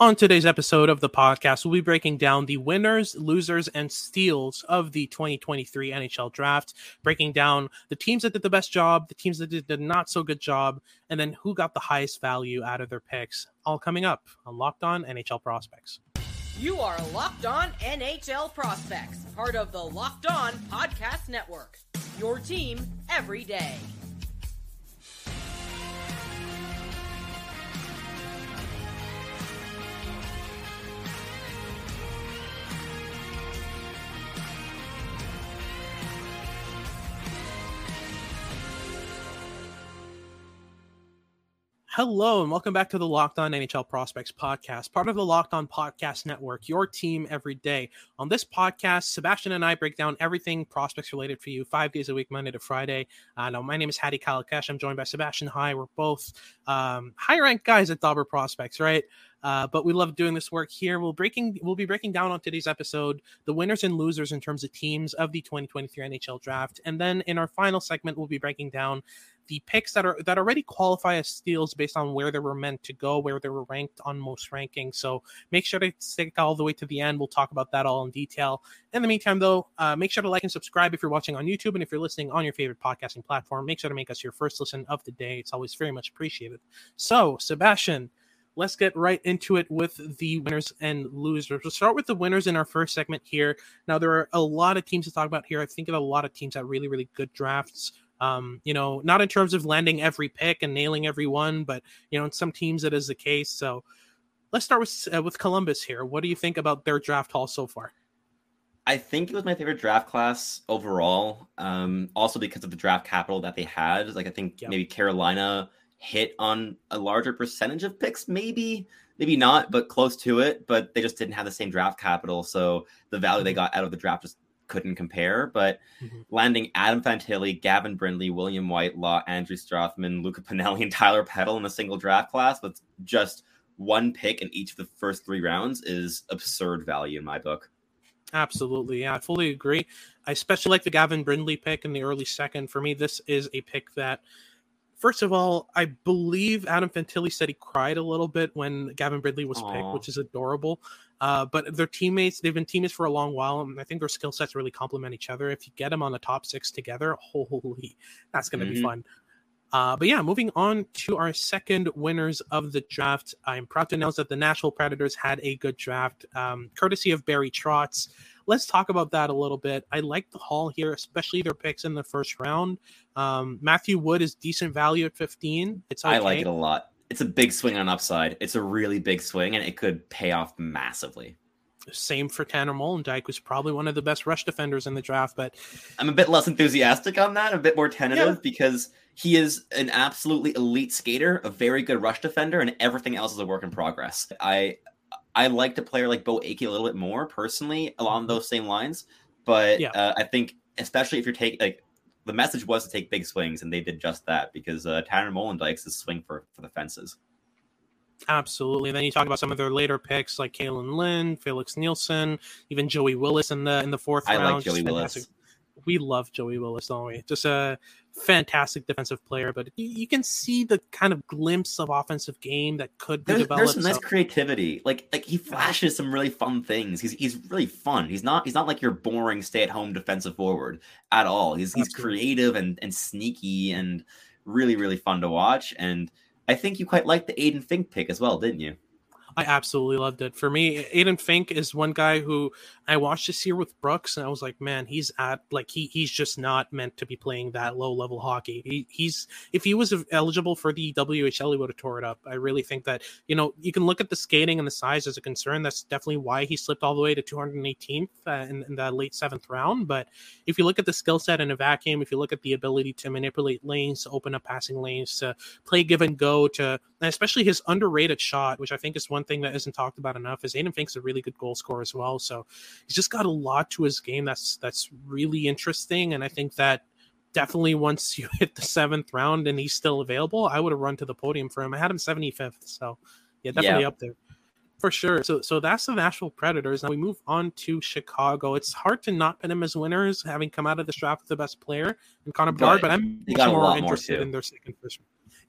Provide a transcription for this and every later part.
On today's episode of the podcast, we'll be breaking down the winners, losers, and steals of the 2023 NHL draft, breaking down the teams that did the best job, the teams that did the not so good job, and then who got the highest value out of their picks. All coming up on Locked On NHL Prospects. You are Locked On NHL Prospects, part of the Locked On Podcast Network. Your team every day. Hello and welcome back to the Locked On NHL Prospects podcast, part of the Locked On Podcast Network, your team every day. On this podcast, Sebastian and I break down everything prospects related for you five days a week, Monday to Friday. Uh, now, my name is Hadi Kalakeche. I'm joined by Sebastian High. We're both um, high ranked guys at Dobber Prospects, right? Uh, but we love doing this work here. We'll breaking we'll be breaking down on today's episode the winners and losers in terms of teams of the 2023 NHL draft, and then in our final segment, we'll be breaking down the picks that are that already qualify as steals based on where they were meant to go, where they were ranked on most rankings. So make sure to stick all the way to the end. We'll talk about that all in detail. In the meantime, though, uh, make sure to like and subscribe if you're watching on YouTube, and if you're listening on your favorite podcasting platform, make sure to make us your first listen of the day. It's always very much appreciated. So, Sebastian let's get right into it with the winners and losers. We'll start with the winners in our first segment here. Now, there are a lot of teams to talk about here. I think of a lot of teams that really, really good drafts. Um, you know, not in terms of landing every pick and nailing every one, but you know, in some teams that is the case. So let's start with uh, with Columbus here. What do you think about their draft haul so far? I think it was my favorite draft class overall. Um, also because of the draft capital that they had. Like I think yep. maybe Carolina hit on a larger percentage of picks, maybe, maybe not, but close to it. But they just didn't have the same draft capital, so the value they mm-hmm. got out of the draft just couldn't compare. But mm-hmm. landing Adam Fantilli, Gavin Brindley, William Whitelaw, Andrew Strathmann, Luca Pinelli, and Tyler Peddle in a single draft class with just one pick in each of the first three rounds is absurd value in my book. Absolutely. Yeah, I fully agree. I especially like the Gavin Brindley pick in the early second. For me, this is a pick that first of all, I believe Adam Fantilli said he cried a little bit when Gavin Brindley was Aww. picked, which is adorable. Uh, but their teammates, they've been teammates for a long while, and I think their skill sets really complement each other. If you get them on the top six together, holy, that's going to mm-hmm. be fun. Uh, but yeah, moving on to our second winners of the draft. I'm proud to announce that the Nashville Predators had a good draft, um, courtesy of Barry Trotz let's talk about that a little bit. I like the haul here, especially their picks in the first round. Um, Matthew Wood is decent value at 15. It's okay. I like it a lot. It's a big swing on upside. It's a really big swing, and it could pay off massively. Same for Tanner Molendyk, who's probably one of the best rush defenders in the draft. But I'm a bit less enthusiastic on that, a bit more tentative yeah. because he is an absolutely elite skater, a very good rush defender, and everything else is a work in progress. I I liked a player like Beau Akey a little bit more personally along mm-hmm. those same lines. But yeah. uh, I think, especially if you're taking like the message was to take big swings, and they did just that because uh, Tanner Molendyk's is swing for for the fences. Absolutely. And then you talk about some of their later picks like Kalan Lind, Felix Nilsson, even Joey Willis in the in the fourth I round. I like Joey Willis we love Joey Willis, don't we? Just a fantastic defensive player, but you, you can see the kind of glimpse of offensive game that could be there's, developed. There's some nice creativity. Like like he flashes some really fun things. He's he's really fun. He's not he's not like your boring stay at home defensive forward at all. He's he's creative and and sneaky and really really fun to watch. And I think you quite liked the Aiden Fink pick as well, didn't you? I absolutely loved it. For me, Aiden Fink is one guy who I watched this year with Brooks, and I was like, man, he's at like he he's just not meant to be playing that low level hockey. He, he's if he was eligible for the WHL, he would have tore it up. I really think that you know you can look at the skating and the size as a concern. That's definitely why he slipped all the way to 218th uh, in, in the late seventh round. But if you look at the skill set in a vacuum, if you look at the ability to manipulate lanes, to open up passing lanes, to play give and go, to and especially his underrated shot, which I think is one one thing that isn't talked about enough is Aiden Fink's a really good goal scorer as well. So he's just got a lot to his game that's that's really interesting. And I think that definitely once you hit the seventh round and he's still available, I would have run to the podium for him. I had him 75th. So yeah, definitely yeah. up there. For sure. So so that's the Nashville Predators. Now we move on to Chicago. It's hard to not pin them as winners, having come out of this draft with the best player and Connor Bedard, but I'm much more interested more in their second first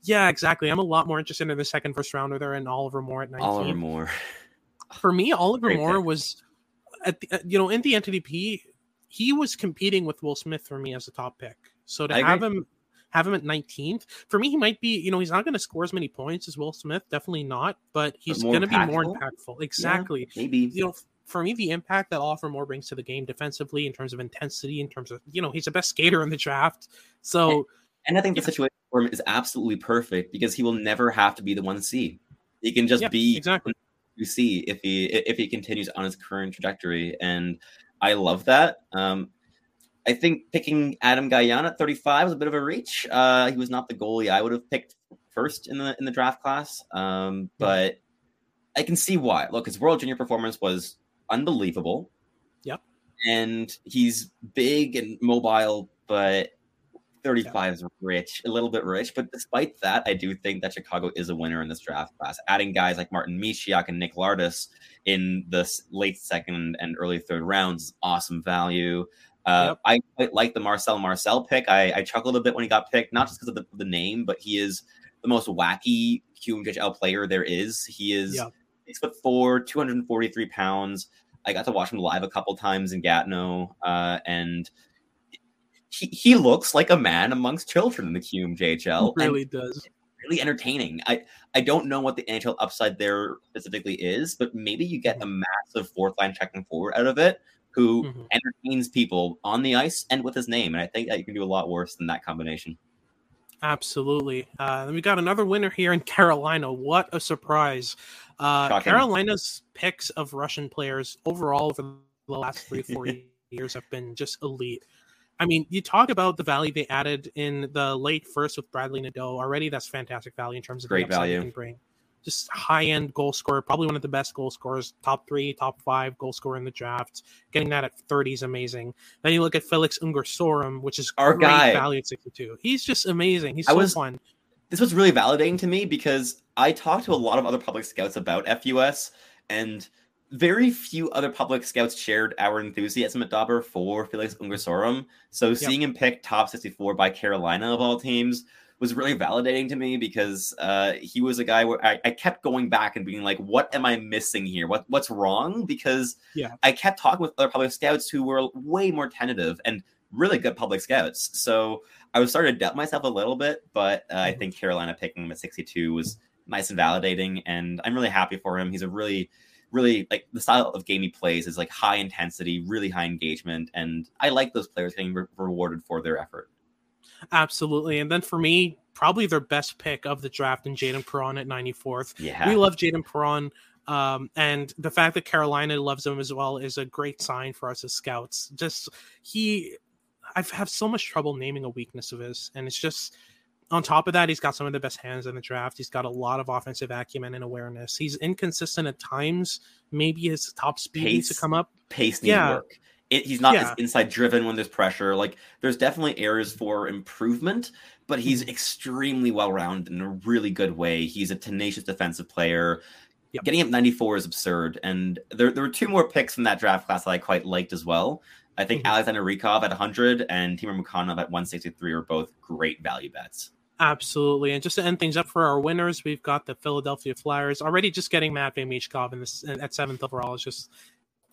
Yeah, exactly. I'm a lot more interested in the second first rounder there and Oliver Moore at 19. Oliver Moore. For me, Oliver Great Moore pick. was at the, uh, you know in the NTDP, he was competing with Will Smith for me as a top pick. So to I have agree. him have him at 19th for me, he might be. You know, he's not going to score as many points as Will Smith. Definitely not. But he's going to be more impactful? Exactly. Maybe. You know. For me, the impact that Oliver Moore brings to the game defensively, in terms of intensity, in terms of you know, he's the best skater in the draft. So And I think the Yeah. situation for him is absolutely perfect because he will never have to be the one C. He can just Yeah, be exactly. you see if he if he continues on his current trajectory, and I love that. Um, I think picking Adam Gajan at 35 was a bit of a reach. Uh, he was not the goalie I would have picked first in the in the draft class, um, but I can see why. Look, his World Junior performance was unbelievable. Yep. and he's big and mobile, but 35 is rich, a little bit rich. But despite that, I do think that Chicago is a winner in this draft class. Adding guys like Martin Misiak and Nick Lardis in the late second and early third rounds, is awesome value. Uh, Yep. I quite like the Marcel Marcel pick. I, I chuckled a bit when he got picked, not just because of the, the name, but he is the most wacky QMJHL player there is. He is Yep. six foot four, 243 pounds. I got to watch him live a couple times in Gatineau, uh, and he, he looks like a man amongst children in the QMJHL. He really does. really entertaining. I I don't know what the NHL upside there specifically is, but maybe you get a massive fourth line checking forward out of it who Mhm. entertains people on the ice and with his name. And I think that you can do a lot worse than that combination. Absolutely. Uh, we got another winner here in Carolina. What a surprise. Uh, Carolina's picks of Russian players overall over the last three, four years have been just elite. I mean, you talk about the value they added in the late first with Bradley Nadeau. Already, that's fantastic value in terms of Great value. can bring. Just high end goal scorer, probably one of the best goal scorers, top three, top five goal scorer in the draft. Getting that at 30 is amazing. Then you look at Felix Unger Sörum, which is Our great guy. value at 62. He's just amazing. He's so was- fun. This was really validating to me because I talked to a lot of other public scouts about FUS, and very few other public scouts shared our enthusiasm at Dobber for Felix Unger Sörum. So seeing him pick top 64 by Carolina of all teams was really validating to me because uh, he was a guy where I, I kept going back and being like, "What am I missing here? What what's wrong?" Because Yeah. I kept talking with other public scouts who were way more tentative and really good public scouts. So I was starting to doubt myself a little bit, but uh, I Mhm. think Carolina picking him at 62 was nice and validating, and I'm really happy for him. He's a really, really like the style of game he plays is like high intensity, really high engagement, and I like those players getting re- rewarded for their effort. Absolutely. And then for me, probably their best pick of the draft in Jaden Perron at 94th. Yeah, We love Jaden Perron. Um, and the fact that Carolina loves him as well is a great sign for us as scouts. Just he, I've had so much trouble naming a weakness of his, and it's just on top of that, he's got some of the best hands in the draft. He's got a lot of offensive acumen and awareness. He's inconsistent at times. Maybe his top speed needs to come up. pace needs Yeah. work. It, he's not Yeah. as inside driven when there's pressure. Like there's definitely areas for improvement, but he's Mm-hmm. extremely well rounded in a really good way. He's a tenacious defensive player. Yep. Getting up 94 is absurd. And there, there were two more picks from that draft class that I quite liked as well. I think Mhm. Alexander Rykov at 100 and Timur Mukhanov at 163 are both great value bets. Absolutely. And just to end things up for our winners, we've got the Philadelphia Flyers. Already just getting Matvey Michkov in this at seventh overall is just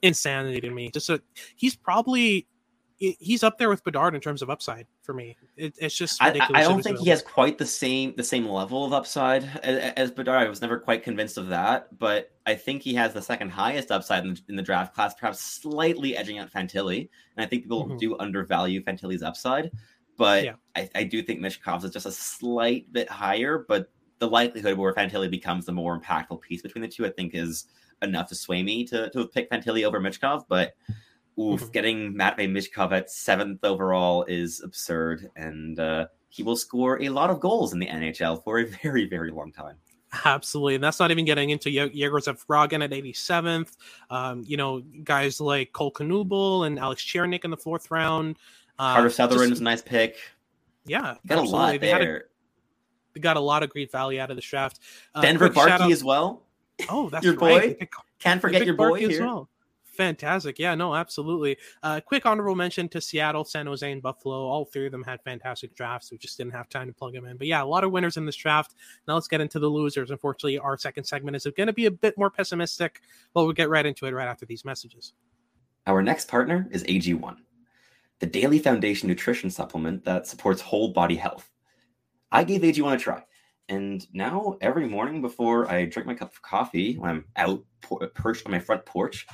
insanity to me. Just a, he's probably he's up there with Bedard in terms of upside for me. It, it's just I, I- don't think he has quite the same the same level of upside as, as Bedard. I was never quite convinced of that, but I think he has the second highest upside in, in the draft class, perhaps slightly edging out Fantilli. And I think people Mhm. do undervalue Fantilli's upside, but Yeah. I, I do think Michkov's is just a slight bit higher. But the likelihood where Fantilli becomes the more impactful piece between the two, I think, is enough to sway me to, to pick Fantilli over Michkov. But oof, Mhm. getting Matvey Michkov at seventh overall is absurd, and uh, he will score a lot of goals in the NHL for a very, very long time. Absolutely. And that's not even getting into Ye- Yegor Zavragin at 87th. Um, you know, guys like Cole Knuble and Alex Ciernik in the fourth round. Uh, Carter Sutherland just- is a nice pick. yeah, Got a lot They, had a, there. they got a lot of great value out of the draft. Uh, Denver Barkey out- as well. Oh, that's your right. boy. Pick- Can't forget your boy here. as well. Fantastic. Yeah, no, absolutely. Uh, quick honorable mention to Seattle, San Jose, and Buffalo. All three of them had fantastic drafts. We just didn't have time to plug them in. But yeah, a lot of winners in this draft. Now let's get into the losers. Unfortunately, our second segment is going to be a bit more pessimistic, but we'll get right into it right after these messages. Our next partner is AG1, the daily foundation nutrition supplement that supports whole body health. I gave AG1 a try. And now every morning before I drink my cup of coffee, when I'm out perched on my front porch,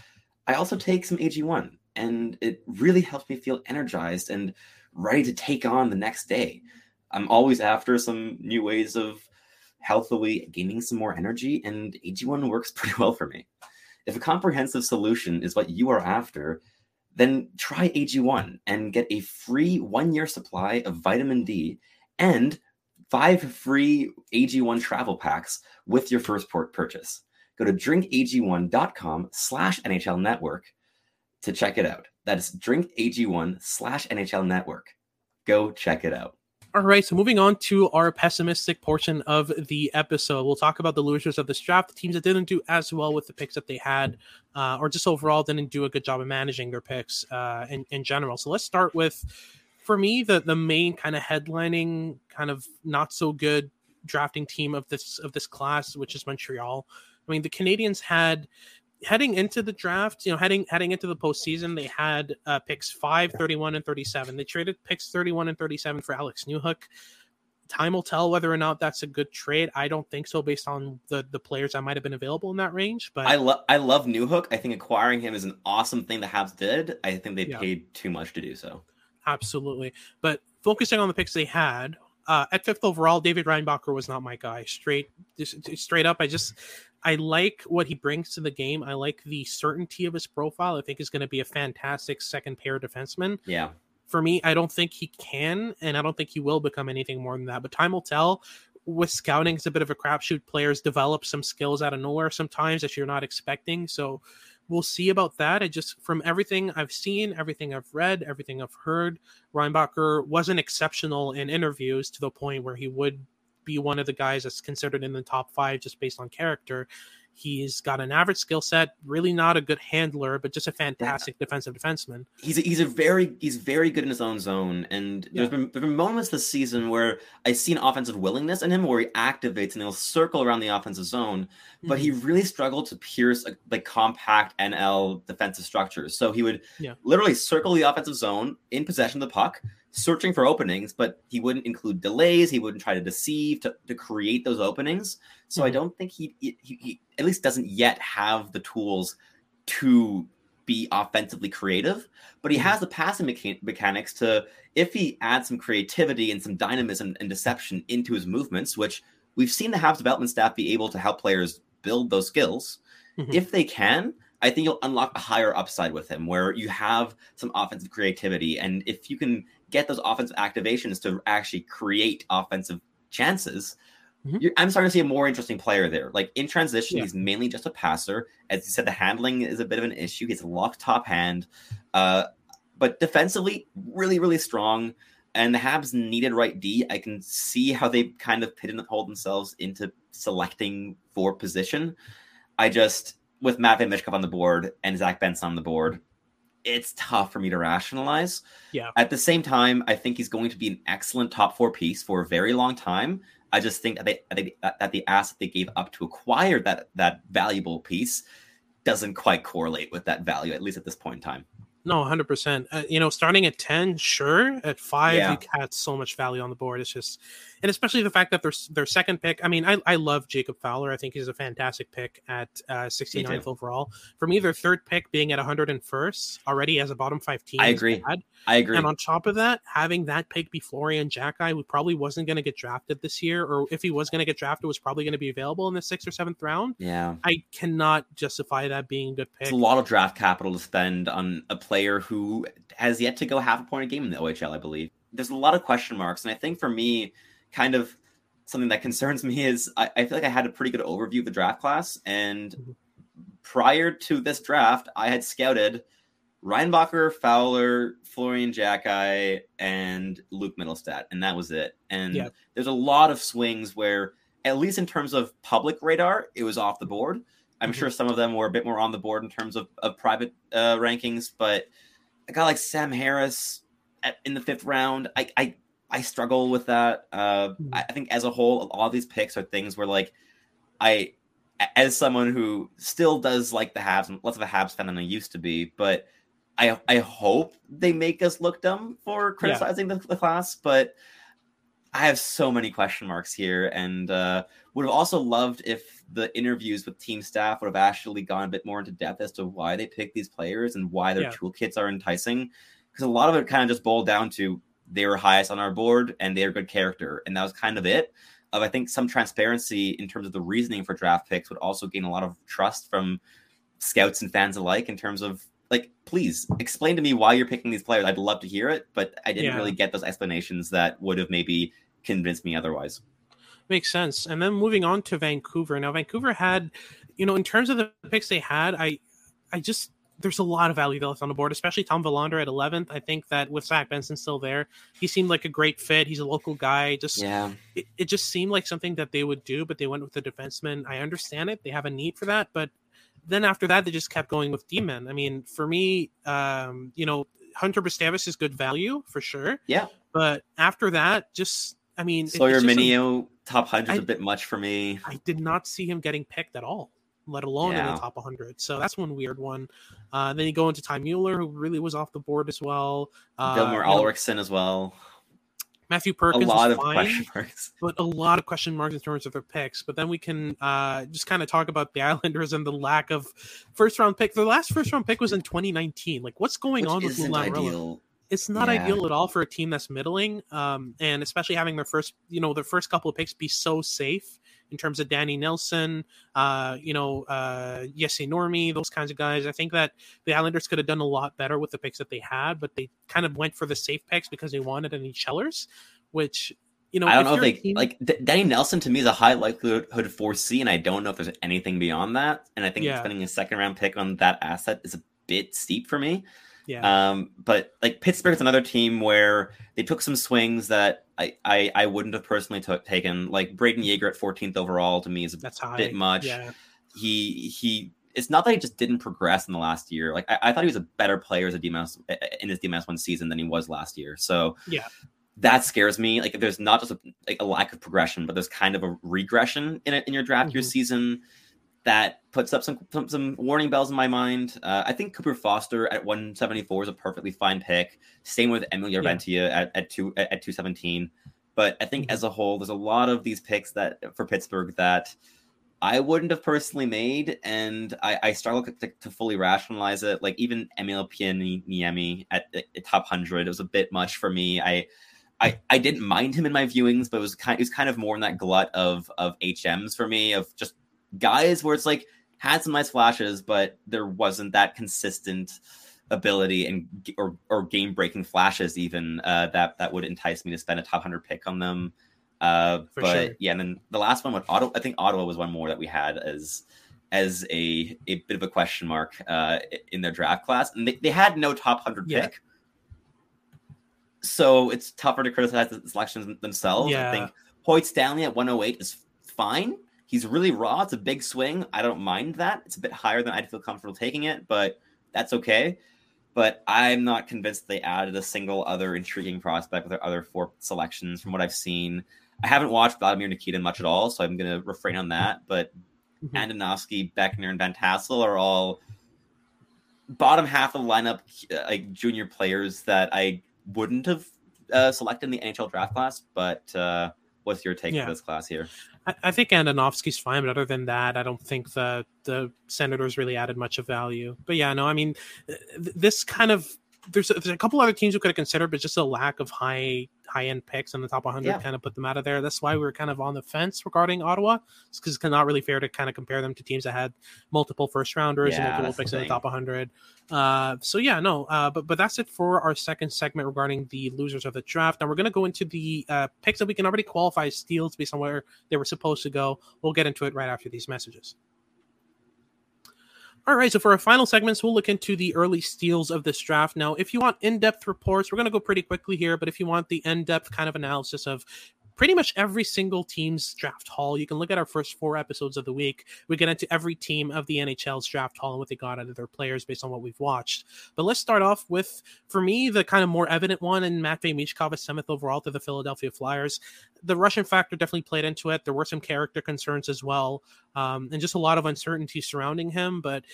I also take some AG1, and it really helps me feel energized and ready to take on the next day. I'm always after some new ways of healthily gaining some more energy, and AG1 works pretty well for me. If a comprehensive solution is what you are after, then try AG1 and get a free one year supply of vitamin D and five free AG1 travel packs with your first port purchase go to drinkag1.com slash NHL network to check it out. That is drinkag1 slash NHL network. Go check it out. All right, so moving on to our pessimistic portion of the episode, we'll talk about the losers of this draft, the teams that didn't do as well with the picks that they had, uh, or just overall didn't do a good job of managing their picks uh, in, in general. So let's start with, for me, the the main kind of headlining, kind of not so good drafting team of this of this class, which is Montreal. I mean, the Canadiens had heading into the draft, you know, heading heading into the postseason, they had uh, picks 5, 31, and 37. They traded picks 31 and 37 for Alex Newhook. Time will tell whether or not that's a good trade. I don't think so, based on the the players that might have been available in that range. But I love I love Newhook. I think acquiring him is an awesome thing the Habs did. I think they yeah. paid too much to do so. Absolutely, but focusing on the picks they had, uh, at fifth overall, David Reinbacher was not my guy. Straight, just, straight up, I just I like what he brings to the game. I like the certainty of his profile. I think he's going to be a fantastic second pair defenseman. Yeah. For me, I don't think he can, and I don't think he will become anything more than that. But time will tell. With scouting, it's a bit of a crapshoot. Players develop some skills out of nowhere sometimes that you're not expecting. So we'll see about that. I just from everything I've seen, everything I've read, everything I've heard, Reinbacher wasn't exceptional in interviews to the point where he would be one of the guys that's considered in the top five just based on character. He's got an average skill set, really not a good handler, but just a fantastic yeah. defensive defenseman. He's a, he's a very he's very good in his own zone, and yeah. there's been there's been moments this season where I've seen offensive willingness in him, where he activates and he'll circle around the offensive zone, but mm-hmm. he really struggled to pierce like, like compact NL defensive structures. So he would yeah. literally circle the offensive zone in possession of the puck, searching for openings, but he wouldn't include delays. He wouldn't try to deceive to, to create those openings. So mm-hmm. I don't think he, he, he at least doesn't yet have the tools to be offensively creative, but he mm-hmm. has the passing mecha- mechanics to, if he adds some creativity and some dynamism and deception into his movements, which we've seen the Habs development staff be able to help players build those skills. Mm-hmm. If they can, I think you'll unlock a higher upside with him where you have some offensive creativity. And if you can get those offensive activations to actually create offensive chances, mm-hmm. I'm starting to see a more interesting player there. Like in transition, yeah. he's mainly just a passer. As you said, the handling is a bit of an issue. He's a locked top hand. Uh, but defensively, really, really strong. And the Habs needed right D. I can see how they kind of pigeonhole themselves into selecting for position. I just with Matvey Michkov on the board and Zach Benson on the board, it's tough for me to rationalize. Yeah. At the same time, I think he's going to be an excellent top four piece for a very long time. I just think that they that the asset they gave up to acquire that that valuable piece doesn't quite correlate with that value, at least at this point in time. No, hundred uh, percent. You know, starting at ten, sure. At five, yeah. you had so much value on the board. It's just, and especially the fact that their their second pick. I mean, I, I love Jacob Fowler. I think he's a fantastic pick at uh, 69th overall. For me, their third pick being at 101st already as a bottom five team. I agree. Bad. I agree. And on top of that, having that pick be Florian Xhekaj, who probably wasn't going to get drafted this year, or if he was going to get drafted, was probably going to be available in the sixth or seventh round. Yeah, I cannot justify that being a good pick. It's a lot of draft capital to spend on a player who has yet to go half a point a game in the OHL. I believe there's a lot of question marks, and I think for me, kind of something that concerns me is I, I feel like I had a pretty good overview of the draft class, and mm-hmm. prior to this draft, I had scouted Reinbacher, Fowler, Florian Xhekaj, and Luke Mittelstadt, and that was it. And yeah. there's a lot of swings where, at least in terms of public radar, it was off the board. I'm mm-hmm. sure some of them were a bit more on the board in terms of, of private uh, rankings, but a guy like Sam Harris at, in the fifth round, I, I I struggle with that. Uh, mm-hmm. I think as a whole, all these picks are things where like I, as someone who still does like the Habs, less of a Habs fan than I used to be, but I I hope they make us look dumb for criticizing yeah. the, the, class. But I have so many question marks here, and uh, would have also loved if the interviews with team staff would have actually gone a bit more into depth as to why they pick these players and why their yeah. toolkits are enticing. Because a lot of it kind of just boiled down to they were highest on our board and they're good character, and that was kind of it. Of I think some transparency in terms of the reasoning for draft picks would also gain a lot of trust from scouts and fans alike in terms of like please explain to me why you're picking these players. I'd love to hear it, but I didn't yeah. really get those explanations that would have maybe convinced me otherwise. Makes sense. And then moving on to Vancouver. Now Vancouver had, you know, in terms of the picks they had, I I just there's a lot of value left on the board, especially Tom Willander at 11th. I think that with Zach Benson still there, he seemed like a great fit. He's a local guy. Just yeah, it, it just seemed like something that they would do, but they went with the defenseman. I understand it; they have a need for that, but then after that, they just kept going with D-men. I mean, for me, um, you know, Hunter Brzustewicz is good value for sure. Yeah, but after that, just I mean, Sawyer Mynio top hundred is a bit much for me. I did not see him getting picked at all let alone yeah. in the top 100. So that's one weird one. Uh, then you go into Ty Mueller, who really was off the board as well. Uh, Vilmer Alriksson as well. Matthew Perkins, a lot of fine, question marks, but a lot of question marks in terms of their picks. But then we can uh, just kind of talk about the Islanders and the lack of first round pick. Their last first round pick was in 2019. Like, what's going Which on with Lou It's not yeah. ideal at all for a team that's middling, um, and especially having their first, you know, their first couple of picks be so safe in terms of Danny Nelson, uh, you know, uh, Jesse Nurmi, those kinds of guys. I think that the Islanders could have done a lot better with the picks that they had, but they kind of went for the safe picks because they wanted NHLers, which you know, I don't know if they team... like D- Danny Nelson to me is a high likelihood for C, and I don't know if there's anything beyond that. And I think yeah. spending a second round pick on that asset is a bit steep for me. Yeah. Um, but like Pittsburgh's another team where they took some swings that I I, I wouldn't have personally took, taken. Like Brayden Yeager at 14th overall to me is a That's bit much. Yeah. He he. It's not that he just didn't progress in the last year. Like I, I thought he was a better player as a DMS in his DMS one season than he was last year. So yeah, that scares me. Like there's not just a, like a lack of progression, but there's kind of a regression in it in your draft mm-hmm. year season that puts up some some, some warning bells in my mind. Uh, I think Cooper Foster at 174 is a perfectly fine pick. Same with Emil Jarventie yeah. at, at two at, at 217. But I think mm-hmm. as a whole, there's a lot of these picks that for Pittsburgh that I wouldn't have personally made, and I, I struggle to, to, fully rationalize it. Like even Emil Niemi at, at top hundred, it was a bit much for me. I I, I didn't mind him in my viewings, but it was kind it was kind of more in that glut of of HMs for me of just guys where it's like had some nice flashes, but there wasn't that consistent ability and or, or game breaking flashes even uh, that that would entice me to spend a top hundred pick on them. Uh, but sure. yeah, and then the last one with Ottawa, I think Ottawa was one more that we had as as a a bit of a question mark uh, in their draft class, and they, they had no top hundred yeah. pick. So it's tougher to criticize the selections themselves. Yeah. I think Hoyt Stanley at 108 is fine. He's really raw. It's a big swing. I don't mind that. It's a bit higher than I'd feel comfortable taking it, but that's okay. But I'm not convinced they added a single other intriguing prospect with their other four selections from what I've seen. I haven't watched Vladimir Nikitin much at all, so I'm going to refrain on that. But mm-hmm. Andonovski, Beckner, and Van Tassel are all bottom half of the lineup, like junior players that I wouldn't have uh, selected in the NHL draft class. But uh, what's your take yeah. for this class here? I, think Andonovski's fine, but other than that, I don't think the the Senators really added much of value. But yeah, no, I mean, th- this kind of there's, there's a couple other teams we could have considered, but just a lack of high high end picks in the top 100 yeah. kind of put them out of there. That's why we are kind of on the fence regarding Ottawa. It's because it's not really fair to kind of compare them to teams that had multiple first rounders yeah, and multiple picks in the top 100. Uh, so yeah, no, uh, but but that's it for our second segment regarding the losers of the draft. Now we're going to go into the uh, picks that we can already qualify as steals based on where they were supposed to go. We'll get into it right after these messages. All right, so for our final segments, we'll look into the early steals of this draft. Now, if you want in depth reports, we're going to go pretty quickly here, but if you want the in depth kind of analysis of pretty much every single team's draft haul. You can look at our first four episodes of the week. We get into every team of the NHL's draft haul and what they got out of their players based on what we've watched. But let's start off with, for me, the kind of more evident one, and Matvey Michkov is seventh overall to the Philadelphia Flyers. The Russian factor definitely played into it. There were some character concerns as well, um, and just a lot of uncertainty surrounding him. But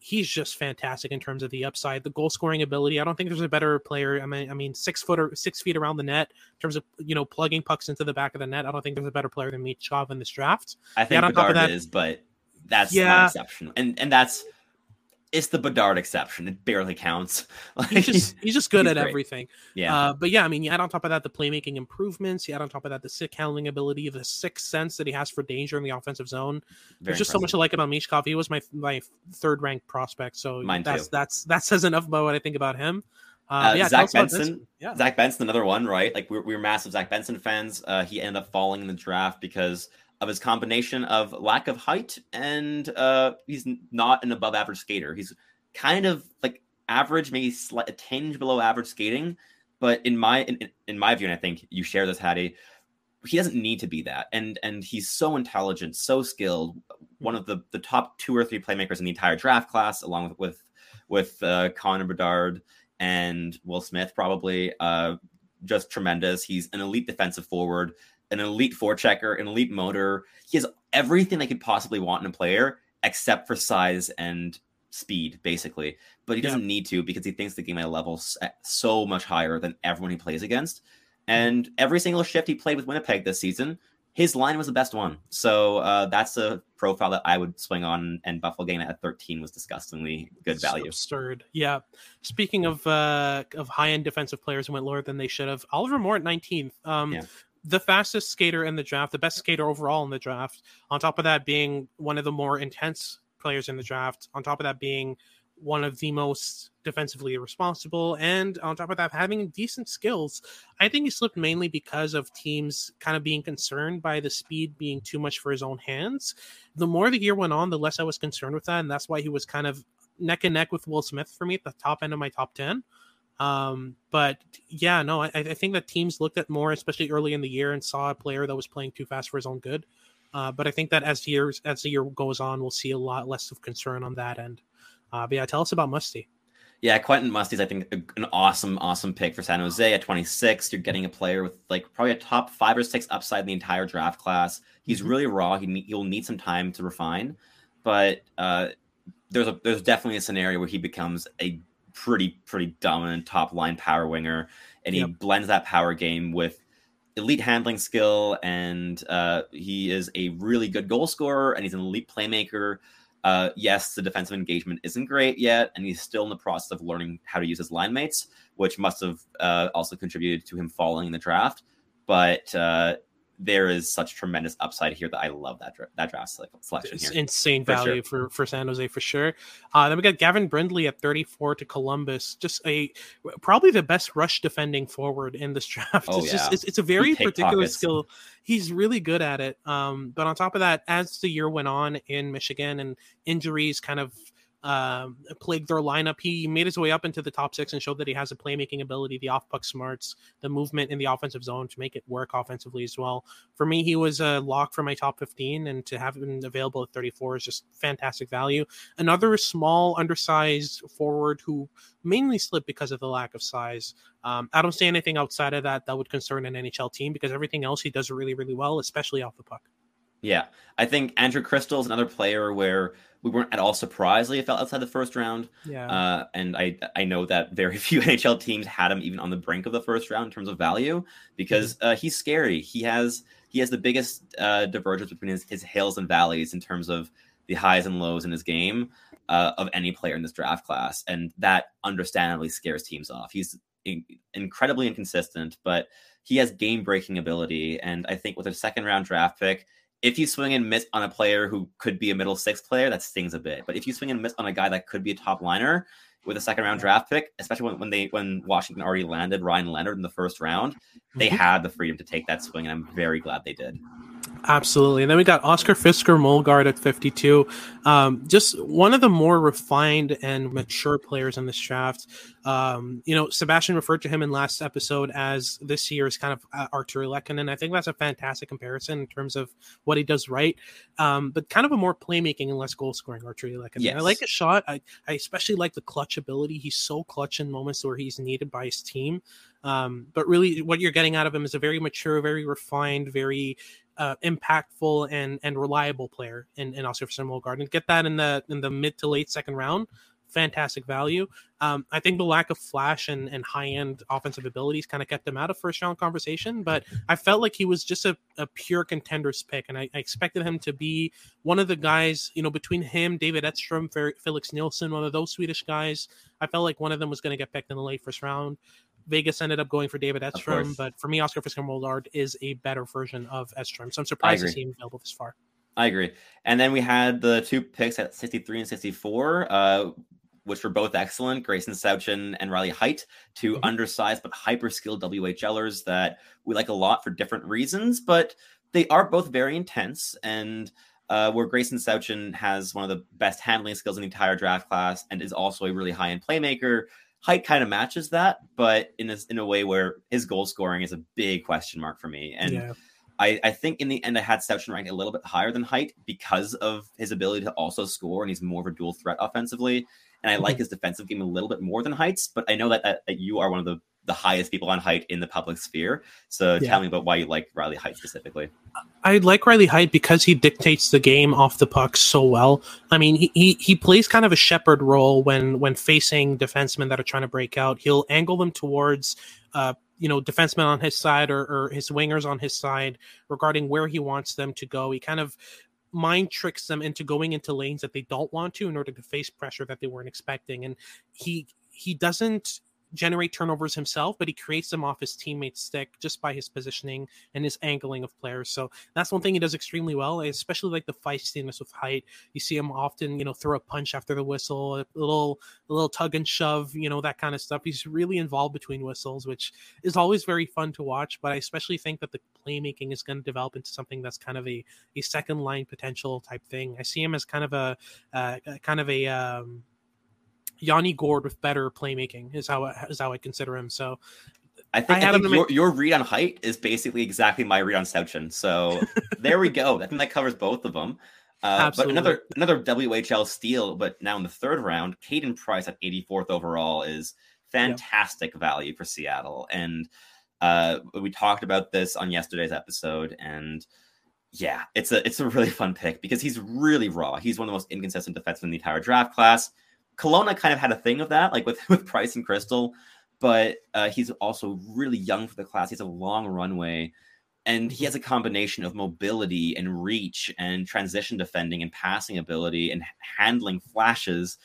he's just fantastic in terms of the upside, the goal scoring ability. I don't think there's a better player. I mean, I mean, six foot or six feet around the net in terms of you know plugging pucks into the back of the net. I don't think there's a better player than Michkov in this draft. I think yeah, Bedard that, is, but that's yeah. exception, and and that's it's the Bedard exception. It barely counts. Like, he's just he's just good he's at great. everything. Yeah. Uh, but yeah, I mean, you add on top of that the playmaking improvements. You add on top of that the sick handling ability, the sixth sense that he has for danger in the offensive zone. Very There's just impressive. so much to like about Michkov. He was my my third ranked prospect. So Mine that's too. that's that says enough about what I think about him. Uh, uh, yeah, Zach Benson, yeah. Zach Benson, another one, right? Like we're, we're massive Zach Benson fans. Uh, he ended up falling in the draft because of his combination of lack of height and uh, he's not an above average skater. He's kind of like average, maybe slight, a tinge below average skating. But in my in, in my view, and I think you share this, Hadi, he doesn't need to be that. And and he's so intelligent, so skilled. One of the the top two or three playmakers in the entire draft class, along with with with uh, Connor Bedard and Will Smith, probably. Uh, just tremendous. He's an elite defensive forward, an elite forechecker, an elite motor. He has everything I could possibly want in a player, except for size and speed, basically. But he doesn't yeah. need to because he thinks the game at a level so much higher than everyone he plays against. And every single shift he played with Winnipeg this season, his line was the best one. So uh, that's a profile that I would swing on. And Buffalo getting at 13 was disgustingly good value. absurd. Yeah. Speaking of uh, of high end defensive players who went lower than they should have, Oliver Moore at 19th. Um, yeah the fastest skater in the draft, the best skater overall in the draft. On top of that, being one of the more intense players in the draft. On top of that, being one of the most defensively responsible, and on top of that, having decent skills. I think he slipped mainly because of teams kind of being concerned by the speed being too much for his own hands. The more the year went on, the less I was concerned with that, and that's why he was kind of neck and neck with Will Smith for me at the top end of my top ten. Um, but yeah, no, I, I think that teams looked at more, especially early in the year, and saw a player that was playing too fast for his own good. Uh, but I think that as years as the year goes on, we'll see a lot less of concern on that end. Uh, but yeah, tell us about Musty. Yeah, Quentin Musty's I think an awesome, awesome pick for San Jose at 26. You're getting a player with like probably a top five or six upside in the entire draft class. He's mm-hmm. really raw. He he'll need some time to refine, but uh, there's a there's definitely a scenario where he becomes a pretty pretty dominant top line power winger, and he yep. blends that power game with elite handling skill, and uh, he is a really good goal scorer, and he's an elite playmaker. Uh, yes, the defensive engagement isn't great yet, and he's still in the process of learning how to use his line mates, which must have uh, also contributed to him falling in the draft. But uh, there is such tremendous upside here that I love that dra- that draft selection it's here. Insane for value sure. for for San Jose for sure. Uh, then we got Gavin Brindley at 34 to Columbus, just a probably the best rush defending forward in this draft. Oh, it's yeah. just it's, it's a very particular pockets. skill. He's really good at it. Um, but on top of that, as the year went on in Michigan and injuries kind of um, plagued their lineup. He made his way up into the top six and showed that he has a playmaking ability, the off puck smarts, the movement in the offensive zone to make it work offensively as well. For me, he was a lock for my top 15, and to have him available at 34 is just fantastic value. Another small, undersized forward who mainly slipped because of the lack of size. Um, I don't see anything outside of that that would concern an NHL team because everything else he does really, really well, especially off the puck. Yeah, I think Andrew Cristall is another player where we weren't at all surprised that he fell outside the first round. Yeah. Uh, and I I know that very few NHL teams had him even on the brink of the first round in terms of value because mm-hmm. uh, he's scary. He has he has the biggest uh, divergence between his, his hills and valleys in terms of the highs and lows in his game uh, of any player in this draft class, and that understandably scares teams off. He's in- incredibly inconsistent, but he has game breaking ability, and I think with a second round draft pick if you swing and miss on a player who could be a middle six player, that stings a bit. But if you swing and miss on a guy that could be a top liner with a second round draft pick, especially when, when they when Washington already landed Ryan Leonard in the first round, they mm-hmm. had the freedom to take that swing, and I'm very glad they did. Absolutely. And then we got Oscar Fisker Molgaard at 52. Um, just one of the more refined and mature players in this draft. Um, you know, Sebastian referred to him in last episode as this year's kind of uh, Artturi Lehkonen. I think that's a fantastic comparison in terms of what he does right, um, but kind of a more playmaking and less goal scoring Artturi Lehkonen. Yes. I like his shot. I, I especially like the clutch ability. He's so clutch in moments where he's needed by his team. Um, but really, what you're getting out of him is a very mature, very refined, very uh, impactful and and reliable player in, in Oscar Molgaard. And get that in the in the mid to late second round, fantastic value. Um, I think the lack of flash and, and high end offensive abilities kind of kept him out of first round conversation, but I felt like he was just a, a pure contender's pick. And I, I, expected him to be one of the guys, you know, between him, David Edstrom, Felix Nilsson, one of those Swedish guys. I felt like one of them was going to get picked in the late first round. Vegas ended up going for David Edstrom, but for me, Oscar Fisker Molgaard is a better version of Edstrom. So I'm surprised to see him available this far. I agree. And then we had the two picks at 63 and 64, uh, which were both excellent. Gracyn Sawchyn and Riley Heidt, 2 mm-hmm. undersized but hyper skilled WHLers that we like a lot for different reasons, but they are both very intense. And uh, where Gracyn Sawchyn has one of the best handling skills in the entire draft class and is also a really high end playmaker Heidt kind of matches that, but in a, in a way where his goal scoring is a big question mark for me. And yeah. I, I think in the end, I had Sawchyn ranked a little bit higher than Heidt because of his ability to also score, and he's more of a dual threat offensively. And I like mm-hmm. his defensive game a little bit more than Heidt's, but I know that, that, that you are one of the the highest people on Heidt in the public sphere. So yeah. tell me about why you like Riley Heidt specifically. I like Riley Heidt because he dictates the game off the puck so well. I mean, he, he, he plays kind of a shepherd role when when facing defensemen that are trying to break out. He'll angle them towards uh, you know defensemen on his side or, or his wingers on his side regarding where he wants them to go. He kind of mind tricks them into going into lanes that they don't want to in order to face pressure that they weren't expecting and he he doesn't generate turnovers himself, but he creates them off his teammates' stick just by his positioning and his angling of players. So that's one thing he does extremely well, especially like the feistiness with Heidt. You see him often, you know, throw a punch after the whistle, a little a little tug and shove, you know, that kind of stuff. He's really involved between whistles, which is always very fun to watch. But I especially think that the playmaking is going to develop into something that's kind of a, a second line potential type thing. I see him as kind of a uh, kind of a um, Yanni Gourde with better playmaking is how I, is how I consider him. So I think, I I think your, make... your read on Heidt is basically exactly my read on Sawchyn. So there we go. I think that covers both of them. Uh, but another another WHL steal, but now in the third round, Caden Price at 84th overall is fantastic yep. value for Seattle. And uh, we talked about this on yesterday's episode, and yeah, it's a it's a really fun pick because he's really raw. He's one of the most inconsistent defensemen in the entire draft class. Kelowna kind of had a thing of that, like with with Price and Cristall, but uh, he's also really young for the class. He has a long runway, and he has a combination of mobility and reach and transition defending and passing ability and handling flashes.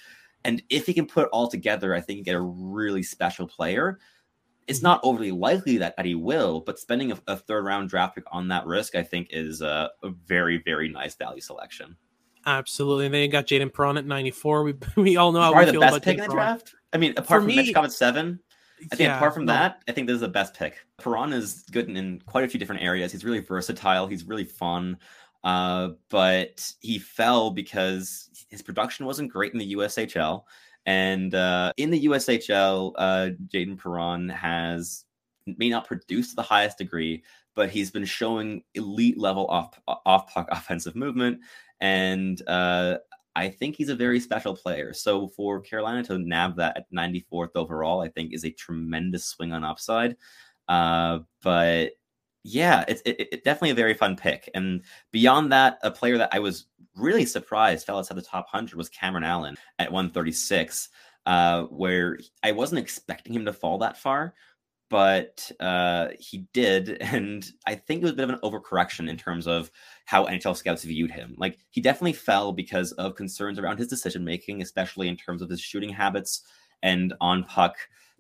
And if he can put all together, I think you get a really special player. It's not overly likely that, that he will, but spending a, a third round draft pick on that risk, I think, is a, a very, very nice value selection. Absolutely. And then you got Jaden Perron at 94. We we all know how Probably we the best pick in the draft. I mean, apart For from me, Mitch at seven, I think yeah, apart from no. that, I think this is the best pick. Perron is good in, in, quite a few different areas. He's really versatile. He's really fun. Uh, but he fell because his production wasn't great in the USHL. And uh, in the USHL, uh, Jaden Perron has may not produce to the highest degree, but he's been showing elite level off off puck offensive movement and uh, I think he's a very special player. So for Carolina to nab that at 94th overall, I think is a tremendous swing on upside. Uh, but yeah, it's it, it, definitely a very fun pick. And beyond that, a player that I was really surprised fell outside the top 100 was Cameron Allen at 136, uh, where I wasn't expecting him to fall that far but uh, he did, and I think it was a bit of an overcorrection in terms of how NHL scouts viewed him. Like he definitely fell because of concerns around his decision making, especially in terms of his shooting habits and on puck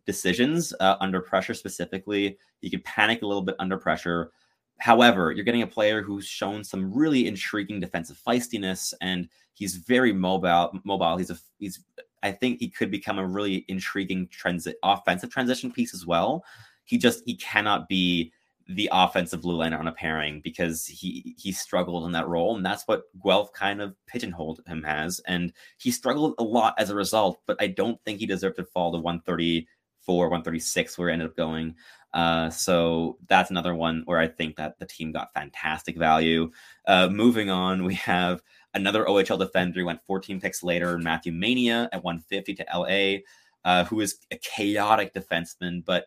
decisions uh, under pressure. Specifically, he could panic a little bit under pressure. However, you're getting a player who's shown some really intriguing defensive feistiness, and he's very mobile. Mobile. He's a he's I think he could become a really intriguing transit offensive transition piece as well. He just he cannot be the offensive blue liner on a pairing because he he struggled in that role, and that's what Guelph kind of pigeonholed him as, and he struggled a lot as a result. But I don't think he deserved to fall to 134, 136, where he ended up going. Uh, so that's another one where I think that the team got fantastic value. Uh, moving on, we have another OHL defender went 14 picks later, Matthew Mania at 150 to LA, uh, who is a chaotic defenseman, but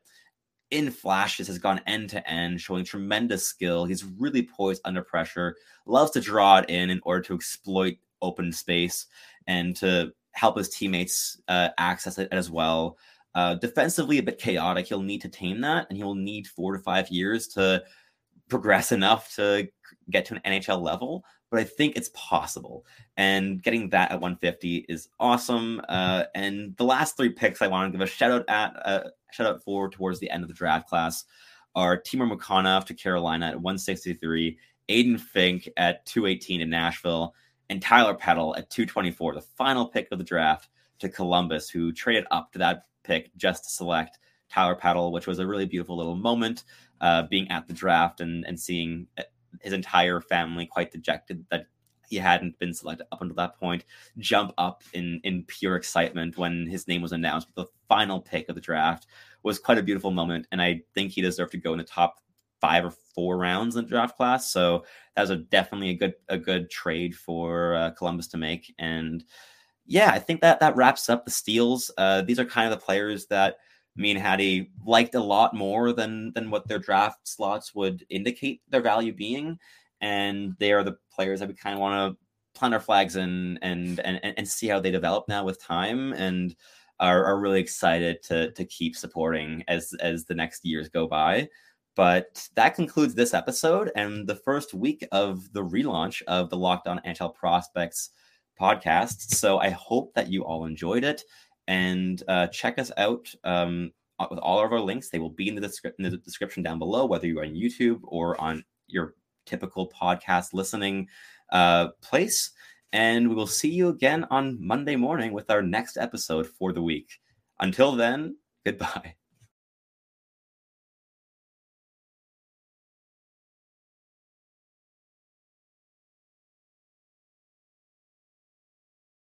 in flashes has gone end to end, showing tremendous skill. He's really poised under pressure, loves to draw it in in order to exploit open space and to help his teammates uh, access it as well. Uh, defensively, a bit chaotic. He'll need to tame that, and he'll need four to five years to progress enough to get to an NHL level. But I think it's possible, and getting that at 150 is awesome. Uh, and the last three picks I want to give a shout out at uh, shout out for towards the end of the draft class are Timur Mukhanov to Carolina at 163, Aiden Fink at 218 in Nashville, and Tyler Peddle at 224, the final pick of the draft to Columbus, who traded up to that pick just to select Tyler Peddle, which was a really beautiful little moment, uh, being at the draft and and seeing uh, his entire family quite dejected that he hadn't been selected up until that point, jump up in in pure excitement when his name was announced. The final pick of the draft was quite a beautiful moment, and I think he deserved to go in the top five or four rounds in the draft class. So that was a definitely a good a good trade for uh, Columbus to make. And yeah, I think that that wraps up the steals. Uh, these are kind of the players that me and Hadi liked a lot more than than what their draft slots would indicate their value being, and they are the players that we kind of want to plant our flags in and and and see how they develop now with time and are, are really excited to to keep supporting as as the next years go by. But that concludes this episode and the first week of the relaunch of the Locked On NHL Prospects podcast. So I hope that you all enjoyed it and uh, check us out um, with all of our links. They will be in the, descri- in the description down below, whether you're on YouTube or on your typical podcast listening uh, place. And we will see you again on Monday morning with our next episode for the week. Until then, goodbye.